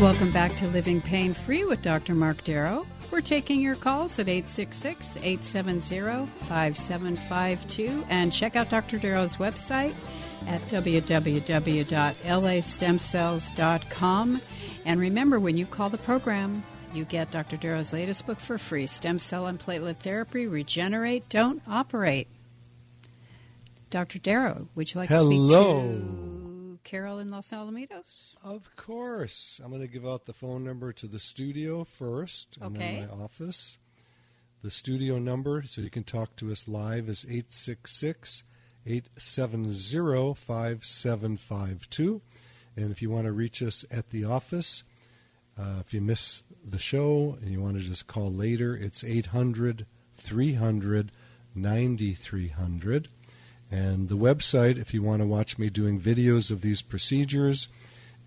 Welcome back to Living Pain Free with Dr. Mark Darrow. We're taking your calls at 866 870 5752 and check out Dr. Darrow's website at www.lastemcells.com. And remember, when you call the program, you get Dr. Darrow's latest book for free Stem Cell and Platelet Therapy Regenerate, Don't Operate. Dr. Darrow, would you like Hello. to speak to Carol in Los Alamitos? Of course. I'm going to give out the phone number to the studio first and Okay. then my office. The studio number, so you can talk to us live, is 866 870 5752. And if you want to reach us at the office, uh, if you miss the show and you want to just call later, it's 800 300 9300. And the website, if you want to watch me doing videos of these procedures,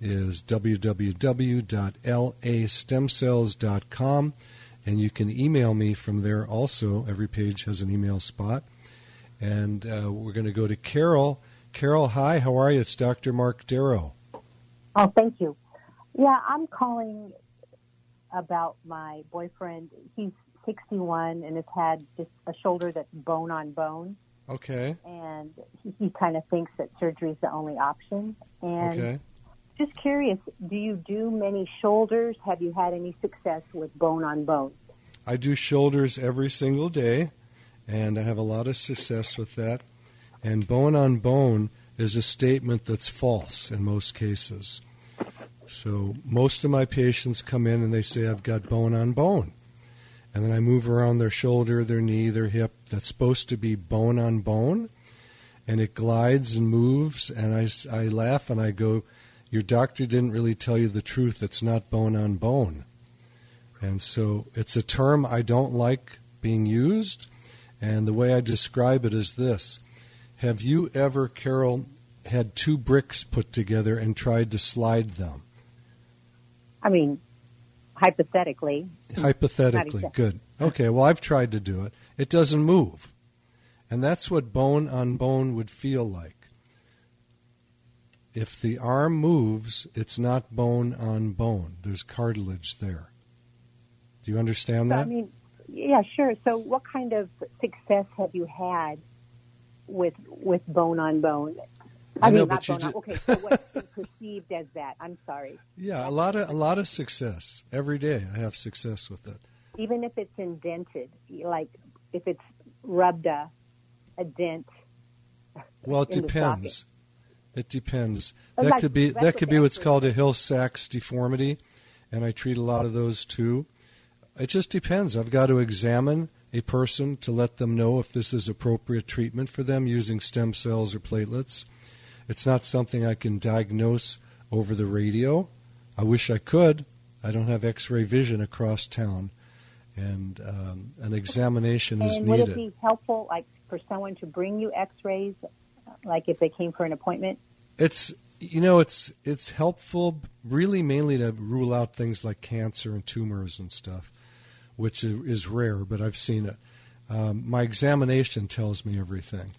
is www.lastemcells.com. And you can email me from there also. Every page has an email spot. And uh, we're going to go to Carol. Carol, hi, how are you? It's Dr. Mark Darrow. Oh, thank you. Yeah, I'm calling about my boyfriend. He's 61 and has had just a shoulder that's bone on bone, Okay. and he, he kind of thinks that surgery is the only option. And Okay. just curious, do you do many shoulders? Have you had any success with bone on bone? I do shoulders every single day, and I have a lot of success with that. And bone on bone is a statement that's false in most cases. So most of my patients come in and they say, I've got bone on bone. And then I move around their shoulder, their knee, their hip. That's supposed to be bone on bone. And it glides and moves. And I, I laugh and I go, Your doctor didn't really tell you the truth. It's not bone on bone. And so it's a term I don't like being used. And the way I describe it is this Have you ever, Carol, had two bricks put together and tried to slide them? I mean, hypothetically, Hypothetically, good. Okay, well, I've tried to do it. It doesn't move. And that's what bone on bone would feel like. If the arm moves, it's not bone on bone. There's cartilage there. Do you understand So, that? I mean, yeah, sure. So, what kind of success have you had with with bone on bone? I I, mean, know, not but you bone on. ju- Okay, so what's perceived as that? I'm sorry. Yeah, a lot of a lot of success every day. I have success with it. Even if it's indented, like if it's rubbed a a dent. Well, it depends. It depends. But That like- could be that could be what's called a Hill-Sachs deformity, and I treat a lot of those too. It just depends. I've got to examine a person to let them know if this is appropriate treatment for them using stem cells or platelets. It's not something I can diagnose over the radio. I wish I could. I don't have X-ray vision across town, and um, an examination is And would it be helpful, like for someone to bring you X-rays, like if they came for an appointment? It's you know it's it's helpful really mainly to rule out things like cancer and tumors and stuff, which is rare, but I've seen it. Um, my examination tells me everything.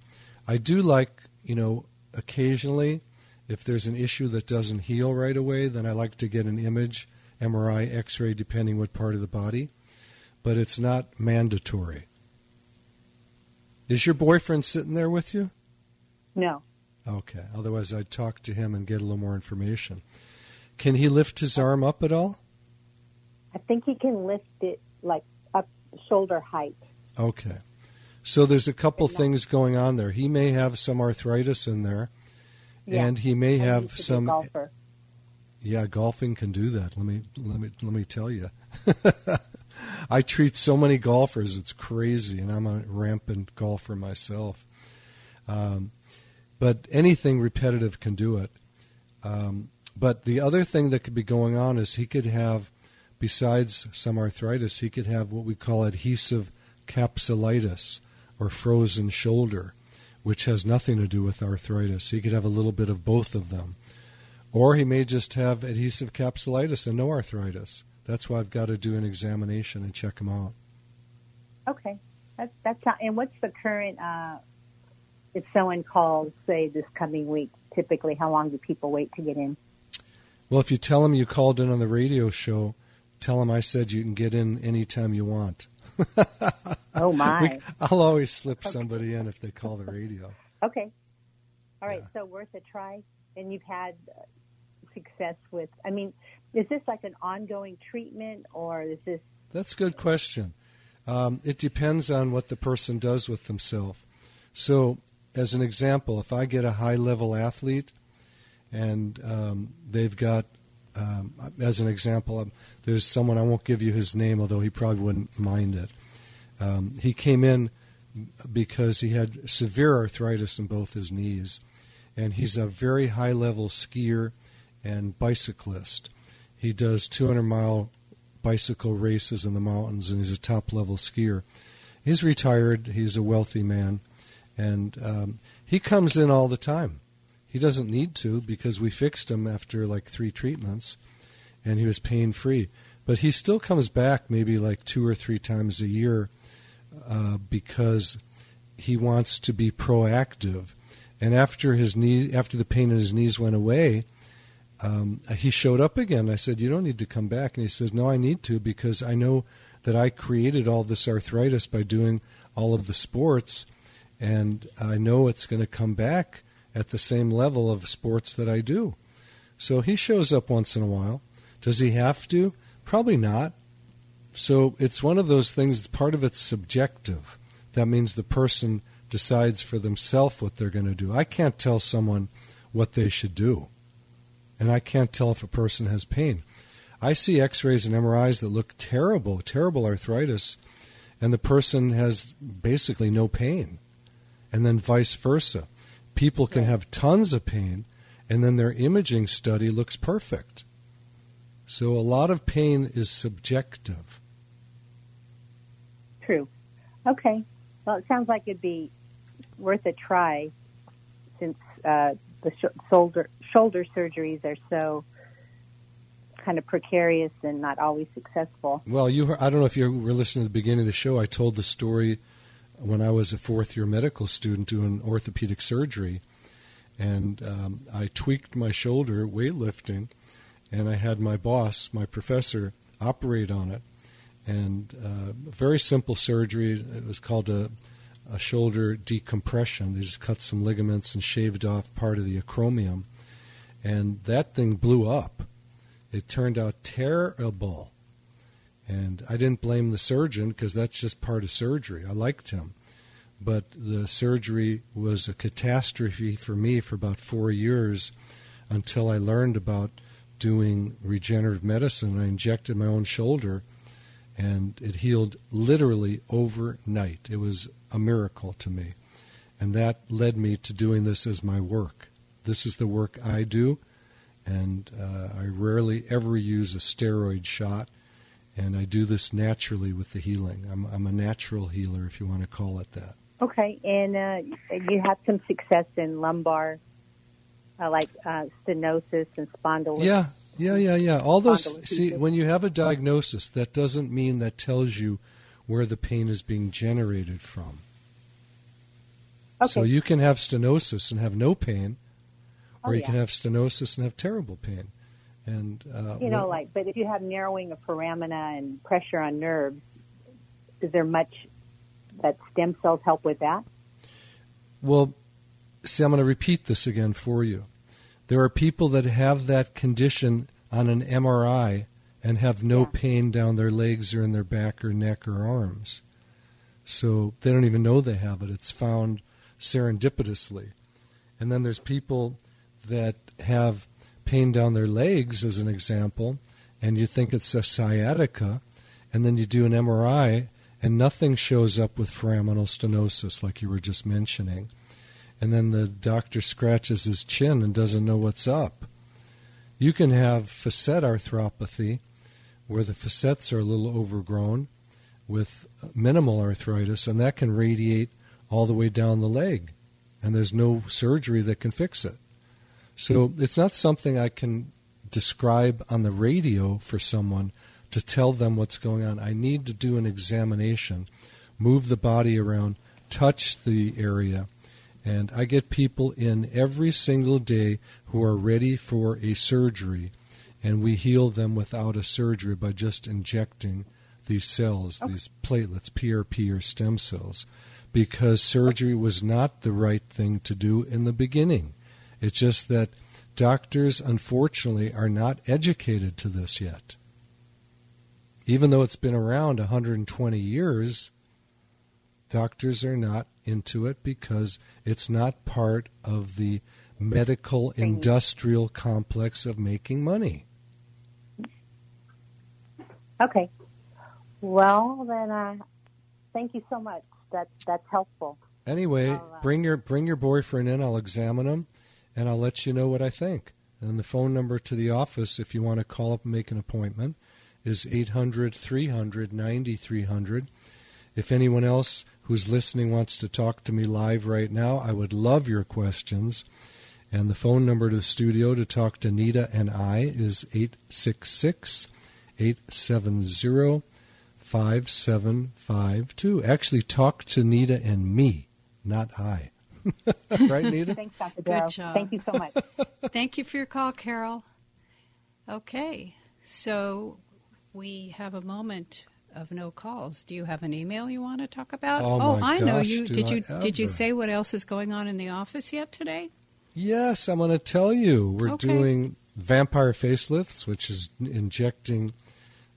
I do like you know occasionally if there's an issue that doesn't heal right away, then I like to get an image, MRI, X-ray, depending what part of the body, but it's not mandatory. Is your boyfriend sitting there with you? No. Okay. Otherwise, I'd talk to him and get a little more information. Can he lift his arm up at all? I think he can lift it like up shoulder height. Okay. So there's a couple things going on there. He may have some arthritis in there, Yeah. and he may have used to be a some. golfer. Yeah, golfing can do that. Let me let me let me tell you. I treat so many golfers; it's crazy, and I'm a rampant golfer myself. Um, but anything repetitive can do it. Um, but the other thing that could be going on is he could have, besides some arthritis, he could have what we call adhesive capsulitis or frozen shoulder, which has nothing to do with arthritis. He could have a little bit of both of them. Or he may just have adhesive capsulitis and no arthritis. That's why I've got to do an examination and check him out. Okay, that's that's not, and what's the current? Uh, if someone calls, say this coming week, typically how long do people wait to get in? Well, if you tell him you called in on the radio show, tell him I said you can get in anytime you want. Oh my. We- I'll always slip somebody in if they call the radio. Okay. All right. So worth a try, and you've had uh, success with. I mean, is this like an ongoing treatment, or is this? That's a good question. Um, it depends on what the person does with themselves. So, as an example, if I get a high level athlete and um, they've got, um, as an example, um, there's someone, I won't give you his name, although he probably wouldn't mind it. Um, he came in because he had severe arthritis in both his knees, and he's a very high level skier and bicyclist. He does 200 mile bicycle races in the mountains, and he's a top level skier. He's retired. He's a wealthy man, and um, he comes in all the time. He doesn't need to because we fixed him after like three treatments, and he was pain free. But he still comes back maybe like two or three times a year uh, because he wants to be proactive. And after his knee, after the pain in his knees went away, um, he showed up again. I said, "You don't need to come back." And he says, "No, I need to because I know that I created all this arthritis by doing all of the sports, and I know it's going to come back at the same level of sports that I do." So he shows up once in a while. Does he have to? Probably not. So it's one of those things. Part of it's subjective. That means the person decides for themselves what they're going to do. I can't tell someone what they should do and I can't tell if a person has pain. I see x rays and MRIs that look terrible, terrible arthritis, and the person has basically no pain. And then vice versa. People can have tons of pain, and then their imaging study looks perfect. So a lot of pain is subjective. True. Okay. Well, it sounds like it'd be worth a try since uh, the sh- shoulder shoulder surgeries are so kind of precarious and not always successful. Well, you heard, I don't know if you were listening to the beginning of the show. I told the story when I was a fourth year medical student doing orthopedic surgery, and um, I tweaked my shoulder weightlifting, and I had my boss, my professor, operate on it, and uh, very simple surgery. It was called a, a shoulder decompression. They just cut some ligaments and shaved off part of the acromion, and that thing blew up. It turned out terrible. And I didn't blame the surgeon because that's just part of surgery. I liked him. But the surgery was a catastrophe for me for about four years until I learned about doing regenerative medicine. I injected my own shoulder and it healed literally overnight. It was a miracle to me. And that led me to doing this as my work. This is the work I do, and uh, I rarely ever use a steroid shot, and I do this naturally with the healing. I'm, I'm a natural healer, if you want to call it that. Okay, and uh, you had some success in lumbar, uh, like uh, stenosis and spondylosis. Yeah, yeah, yeah, yeah. All those. See, when you have a diagnosis, that doesn't mean that tells you where the pain is being generated from. Okay. So you can have stenosis and have no pain, or Oh, you yeah. can have stenosis and have terrible pain. And uh, you know, like, but if you have narrowing of foramina and pressure on nerves, is there much that stem cells help with that? Well, see, I'm going to repeat this again for you. There are people that have that condition on an MRI and have no Yeah. pain down their legs or in their back or neck or arms. So they don't even know they have it. It's found serendipitously. And then there's people that have pain down their legs, as an example, and you think it's a sciatica, and then you do an MRI and nothing shows up with foraminal stenosis, like you were just mentioning. And then the doctor scratches his chin and doesn't know what's up. You can have facet arthropathy, where the facets are a little overgrown, with minimal arthritis, and that can radiate all the way down the leg, and there's no surgery that can fix it. So it's not something I can describe on the radio for someone to tell them what's going on. I need to do an examination, move the body around, touch the area, and I get people in every single day who are ready for a surgery, and we heal them without a surgery by just injecting these cells, these platelets, PRP or stem cells, because surgery was not the right thing to do in the beginning. It's just that doctors, unfortunately, are not educated to this yet. Even though it's been around 120 years, doctors are not into it because it's not part of the medical industrial complex of making money. Okay. Well, then, uh, thank you so much. That that's helpful. Anyway, uh, bring your bring your boyfriend in. I'll examine him, and I'll let you know what I think. And the phone number to the office, if you want to call up and make an appointment, is 800 300 9300. If anyone else who's listening wants to talk to me live right now, I would love your questions. And the phone number to the studio to talk to Nita and I is 866 870 5752. Actually, talk to Nita and me, not I. right, Nita? Thanks, Dr. Good job. Thank you so much. Thank you for your call, Carol. Okay, so we have a moment of no calls. Do you have an email you want to talk about? Oh, my oh, I know you. Did I you did you say what else is going on in the office yet today? Yes, I'm going to tell you. We're Okay. doing vampire facelifts, which is injecting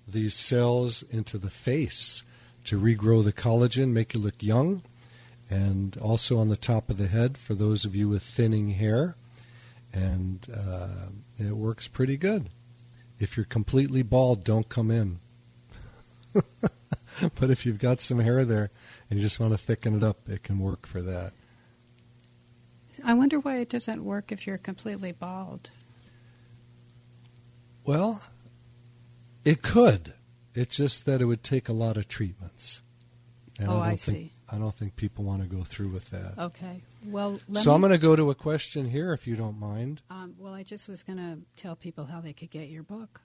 these cells into the face to regrow the collagen, make you look young, and also on the top of the head for those of you with thinning hair. And uh, it works pretty good. If you're completely bald, don't come in. but if you've got some hair there and you just want to thicken it up, it can work for that. I wonder why it doesn't work if you're completely bald. Well, it could. It's just that it would take a lot of treatments. And Oh, I think, see. I don't think people want to go through with that. Okay. Well, let so I'm going to go to a question here, if you don't mind. Um, well, I just was going to tell people how they could get your book.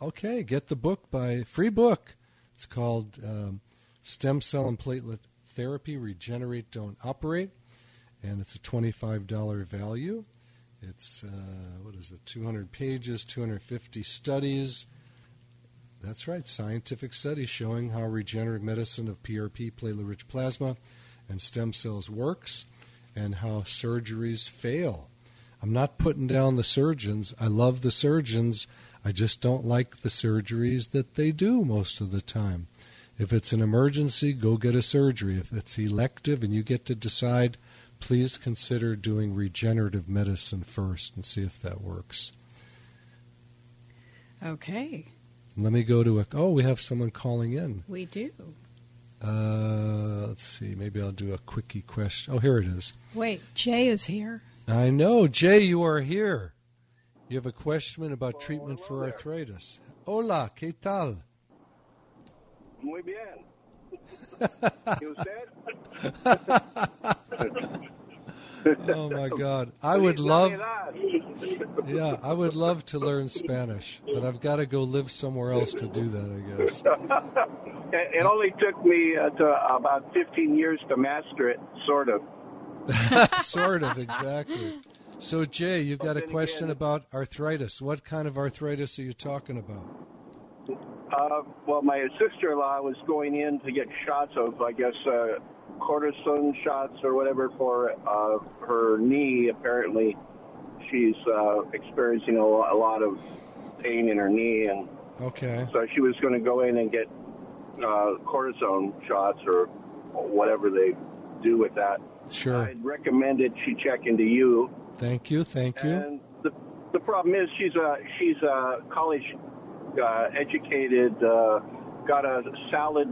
Okay, get the book by free book. It's called um, Stem Cell and Platelet Therapy: Regenerate, Don't Operate, and it's a twenty-five dollar value. It's uh, what is it? Two hundred pages, two hundred fifty studies. That's right, scientific studies showing how regenerative medicine of PRP, platelet-rich plasma, and stem cells works, and how surgeries fail. I'm not putting down the surgeons. I love the surgeons. I just don't like the surgeries that they do most of the time. If it's an emergency, go get a surgery. If it's elective and you get to decide, please consider doing regenerative medicine first and see if that works. Okay, Let me go to a. Oh, we have someone calling in. we do. Uh, let's see. Maybe I'll do a quickie question. Oh, here it is. Wait, Jay is here. I know, Jay, you are here. You have a question about treatment for arthritis. Hola, ¿qué tal? Muy bien. ¿Y usted? Oh my God, I would love. Yeah, I would love to learn Spanish, but I've got to go live somewhere else to do that. I guess. It it only took me uh, to about 15 years to master it, sort of. sort of, exactly. So, Jay, you've got a question again- about arthritis. What kind of arthritis are you talking about? Uh, well, my sister-in-law was going in to get shots of, I guess, uh, cortisone shots or whatever for uh, her knee. Apparently, she's uh, experiencing a, a lot of pain in her knee, and Okay. so she was going to go in and get uh, cortisone shots or whatever they do with that. Sure. I'd recommended she check into you. Thank you. Thank you. And the the problem is she's a she's a college uh, educated, uh, got a solid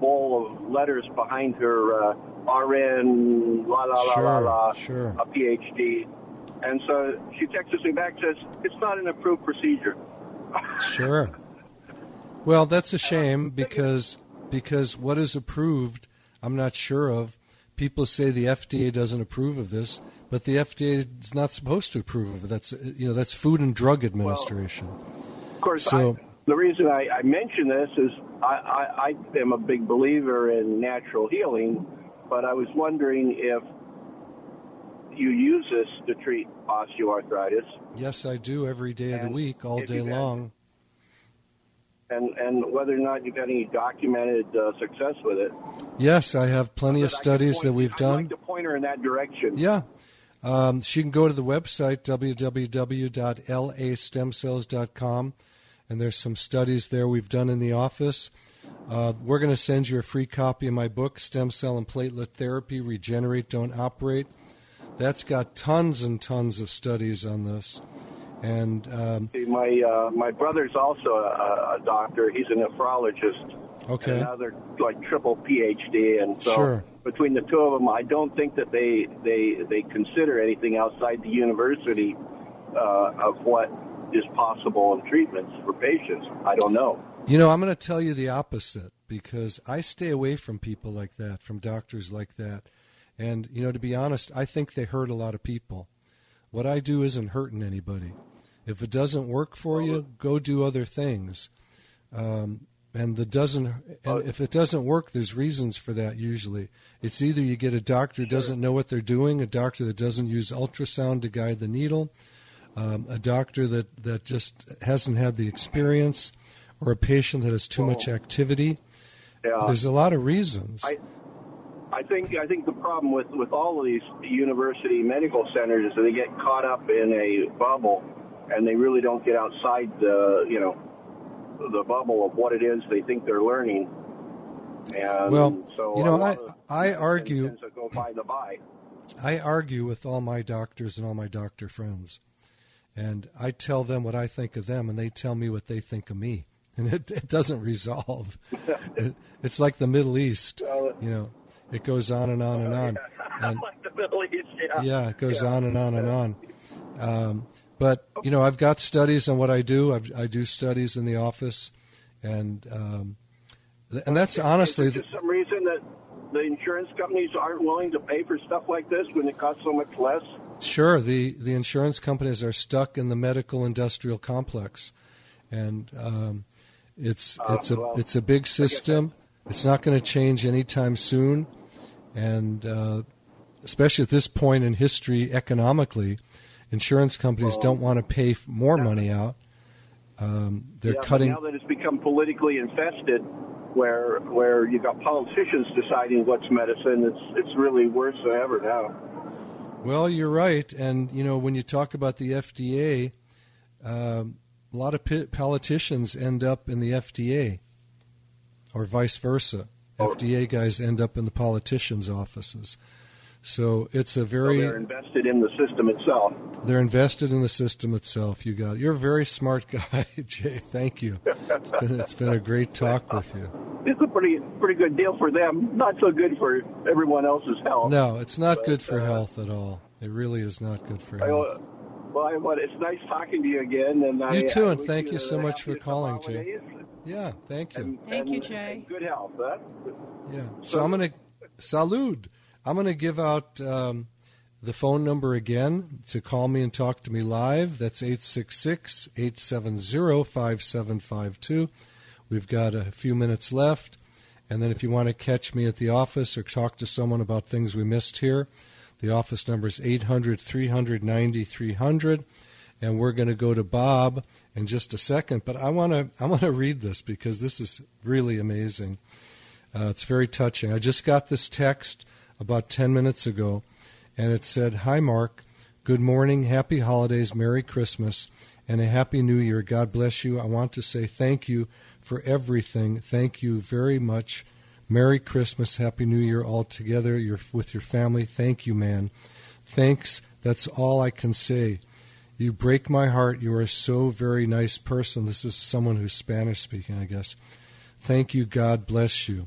bowl of letters behind her uh, RN, la la la la Sure, la, sure. a PhD. And so she texts me back says it's not an approved procedure. Sure. Well, that's a shame because because what is approved, I'm not sure of. People say the FDA doesn't approve of this, but the FDA is not supposed to approve of it. That's you know that's Food and Drug Administration. Well, Of course, So- I, the reason I, I mention this is I, I, I am a big believer in natural healing, but I was wondering if you use this to treat osteoarthritis yes, I do every day of the week, all day long. and, and whether or not you've had any documented uh, success with it. Yes, I have plenty of But I can studies point- that we've I'd done. like to point her in that direction. Yeah. Um, she can go to the website, www.lastemcells.com, and there's some studies there we've done in the office. Uh, we're going to send you a free copy of my book, Stem Cell and Platelet Therapy Regenerate, Don't Operate. That's got tons and tons of studies on this. And um, My uh, my brother's also a, a doctor. He's a nephrologist. Okay. Another like triple PhD, and so Sure. between the two of them, I don't think that they they they consider anything outside the university uh, of what is possible in treatments for patients. I don't know. You know, I'm going to tell you the opposite because I stay away from people like that, from doctors like that. And, you know, to be honest, I think they hurt a lot of people. What I do isn't hurting anybody. If it doesn't work for you, go do other things. Um, and the doesn't, and if it doesn't work, there's reasons for that usually. It's either you get a doctor who doesn't know what they're doing, a doctor that doesn't use ultrasound to guide the needle, um, a doctor that, that just hasn't had the experience, or a patient that has too much activity. Yeah. There's a lot of reasons. I, I think I think the problem with, with all of these university medical centers is that they get caught up in a bubble, and they really don't get outside the you know the bubble of what it is they think they're learning. And Well, so you know, I- I argue- go by the by. I argue with all my doctors and all my doctor friends, and I tell them what I think of them, and they tell me what they think of me, and it, it doesn't resolve. it, it's like the Middle East, you know. It goes on and on and on, and like the Middle East, yeah. yeah, it goes on and on and on. Um, but you know, I've got studies on what I do. I've, I do studies in the office, and um, th- and that's honestly. Is there some reason that the insurance companies aren't willing to pay for stuff like this when it costs so much less? Sure, the the insurance companies are stuck in the medical industrial complex, and um, it's it's a well, it's a big system. It's not going to change anytime soon, and uh, especially at this point in history, economically, insurance companies don't want to pay more money out. Um, they're yeah, cutting. now that it's become politically infested, where where you got politicians deciding what's medicine, it's it's really worse than ever now. Well, you're right, and you know when you talk about the FDA, um, a lot of p- politicians end up in the FDA, or vice versa. FDA guys end up in the politicians' offices. So it's a So very they're invested in the system itself. they're invested in the system itself. You got it. You're a very smart guy, Jay. Thank you. It's been, it's been a great talk with you. It's a pretty pretty good deal for them. Not so good for everyone else's health. No, it's not But, good for uh, health at all. It really is not good for I, health. well, I, well, it's nice talking to you again. And I, You too, and thank you the so much for calling, Jay. Holidays Yeah, thank you. and- Thank you, and- Jay. Good health. Huh? Yeah. So I'm going to salute. I'm going to give out um, the phone number again to call me and talk to me live. That's 866 870 5752. We've got a few minutes left. And then if you want to catch me at the office or talk to someone about things we missed here, the office number is 800 300 9300. And we're going to go to Bob in just a second. But I want to I want to read this because this is really amazing. Uh, it's very touching. I just got this text about 10 minutes ago, and it said, Hi, Mark. Good morning. Happy holidays. Merry Christmas. And a Happy New Year. God bless you. I want to say thank you for everything. Thank you very much. Merry Christmas. Happy New Year all together You're with your family. Thank you, man. Thanks. That's all I can say. You break my heart. You are so very nice person. This is someone who's Spanish speaking, I guess. Thank you. God bless you.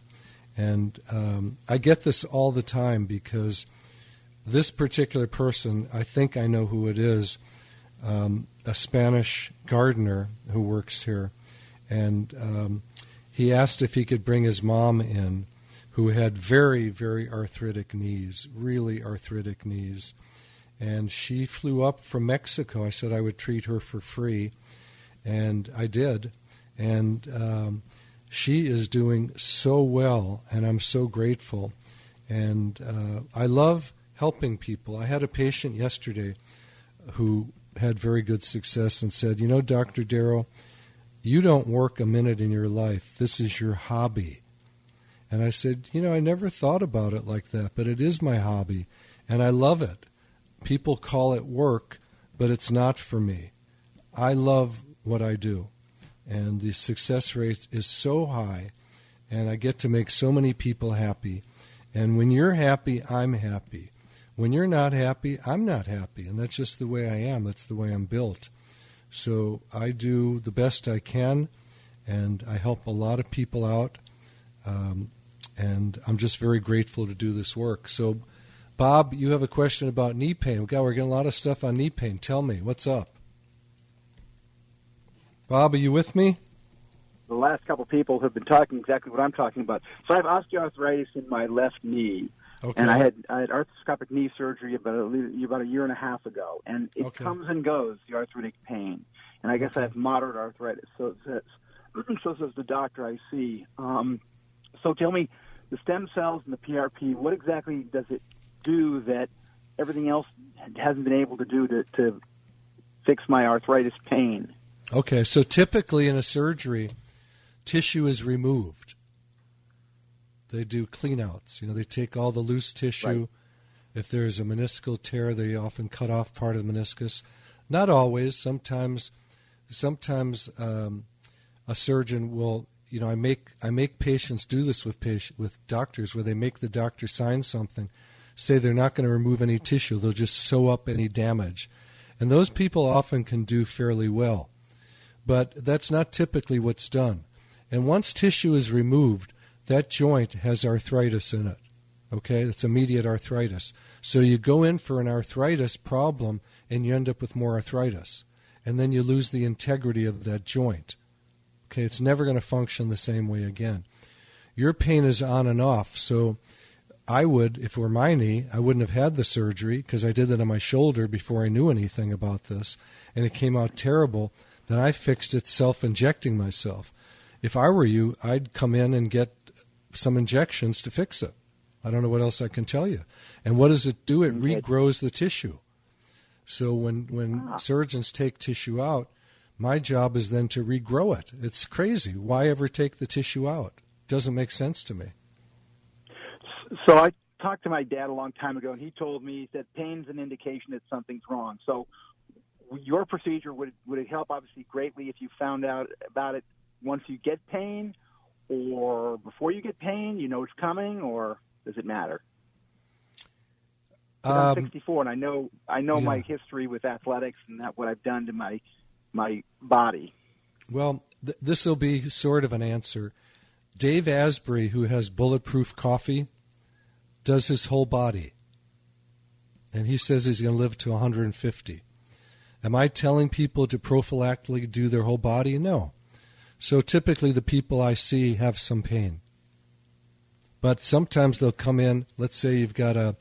And um, I get this all the time because this particular person, I think I know who it is, um, a Spanish gardener who works here. And um, he asked if he could bring his mom in, who had very, very arthritic knees, really arthritic knees and she flew up from Mexico. I said I would treat her for free, and I did. And um, she is doing so well, and I'm so grateful. And uh, I love helping people. I had a patient yesterday who had very good success and said, You know, Dr. Darrow, you don't work a minute in your life. This is your hobby. And I said, You know, I never thought about it like that, but it is my hobby, and I love it. People call it work, but it's not for me. I love what I do, and the success rate is so high, and I get to make so many people happy. And when you're happy, I'm happy. When you're not happy, I'm not happy, and that's just the way I am. That's the way I'm built. So I do the best I can, and I help a lot of people out. Um, and I'm just very grateful to do this work. So Bob, you have a question about knee pain. God, we're getting a lot of stuff on knee pain. Tell me, what's up? Bob, are you with me? The last couple people have been talking exactly what I'm talking about. So I have osteoarthritis in my left knee. Okay. And I had I had arthroscopic knee surgery about a, about a year and a half ago, and it Okay. comes and goes the arthritic pain, and I guess I have moderate arthritis. So it says, so says the doctor I see. Um, so tell me, the stem cells and the PRP, what exactly does it do that everything else hasn't been able to do to, to fix my arthritis pain? Okay, so typically in a surgery, tissue is removed. They do cleanouts. You know, they take all the loose tissue. Right. If there's a meniscal tear, they often cut off part of the meniscus. Not always. Sometimes, sometimes um, a surgeon will. You know, I make I make patients do this with patient, with doctors, where they make the doctor sign something, say they're not going to remove any tissue. They'll just sew up any damage, and those people often can do fairly well but that's not typically what's done. And once tissue is removed, that joint has arthritis in it. Okay, it's immediate arthritis. So you go in for an arthritis problem and you end up with more arthritis. And then you lose the integrity of that joint. Okay, it's never going to function the same way again. Your pain is on and off. So I would, if it were my knee, I wouldn't have had the surgery because I did it on my shoulder before I knew anything about this. And it came out terrible. Then I fixed it self injecting myself. If I were you, I'd come in and get some injections to fix it. I don't know what else I can tell you. And what does it do? It mm, regrows the tissue. So when when ah. surgeons take tissue out, my job is then to regrow it. It's crazy. Why ever take the tissue out? Doesn't make sense to me. So I talked to my dad a long time ago, and he told me that pain's an indication that something's wrong. So your procedure would would it help obviously greatly if you found out about it once you get pain, or before you get pain, you know it's coming, or does it matter? 'Cause I'm Um, 64, and I know I know my history with athletics and that what I've done to my my body. Well, th- this will be sort of an answer. Dave Asprey, who has bulletproof coffee, does his whole body. And he says he's going to live to 150. Am I telling people to prophylactically do their whole body? No. So typically the people I see have some pain. But sometimes they'll come in, let's say you've got a,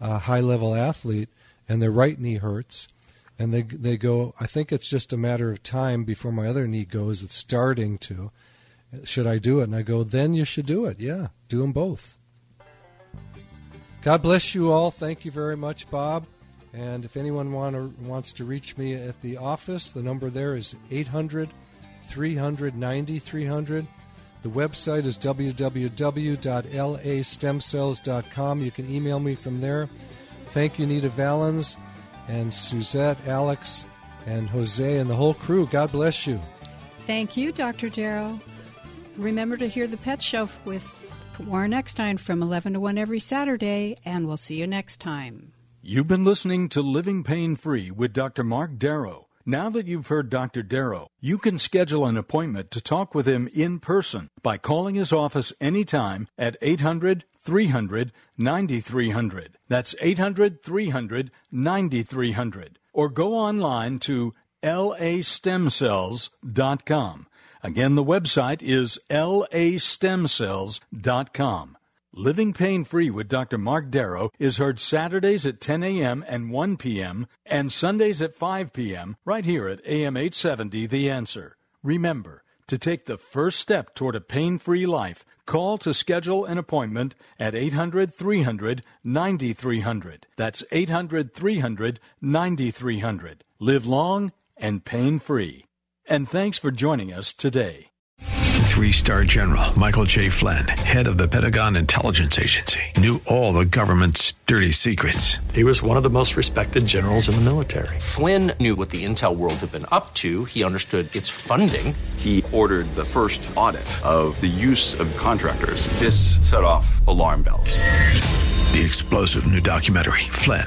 a high level athlete and their right knee hurts and they they go I think it's just a matter of time before my other knee goes it's starting to should I do it and I go then you should do it yeah do them both God bless you all thank you very much Bob and if anyone want to, wants to reach me at the office the number there is 800 390 300 The website is www.lastemcells.com. You can email me from there. Thank you, Nita Valens and Suzette, Alex, and Jose, and the whole crew. God bless you. Thank you, Dr. Darrow. Remember to hear the Pet Show with Warren Eckstein from 11 to 1 every Saturday, and we'll see you next time. You've been listening to Living Pain Free with Dr. Mark Darrow. Now that you've heard Dr. Darrow, you can schedule an appointment to talk with him in person by calling his office anytime at 800 300 9300. That's 800 300 9300. Or go online to lastemcells.com. Again, the website is lastemcells.com. Living Pain Free with Dr. Mark Darrow is heard Saturdays at 10 a.m. and 1 p.m. and Sundays at 5 p.m. right here at AM 870 The Answer. Remember, to take the first step toward a pain free life, call to schedule an appointment at 800 300 9300. That's 800 300 9300. Live long and pain free. And thanks for joining us today. Three star general Michael J. Flynn, head of the Pentagon Intelligence Agency, knew all the government's dirty secrets. He was one of the most respected generals in the military. Flynn knew what the intel world had been up to. He understood its funding. He ordered the first audit of the use of contractors. This set off alarm bells. The explosive new documentary, Flynn,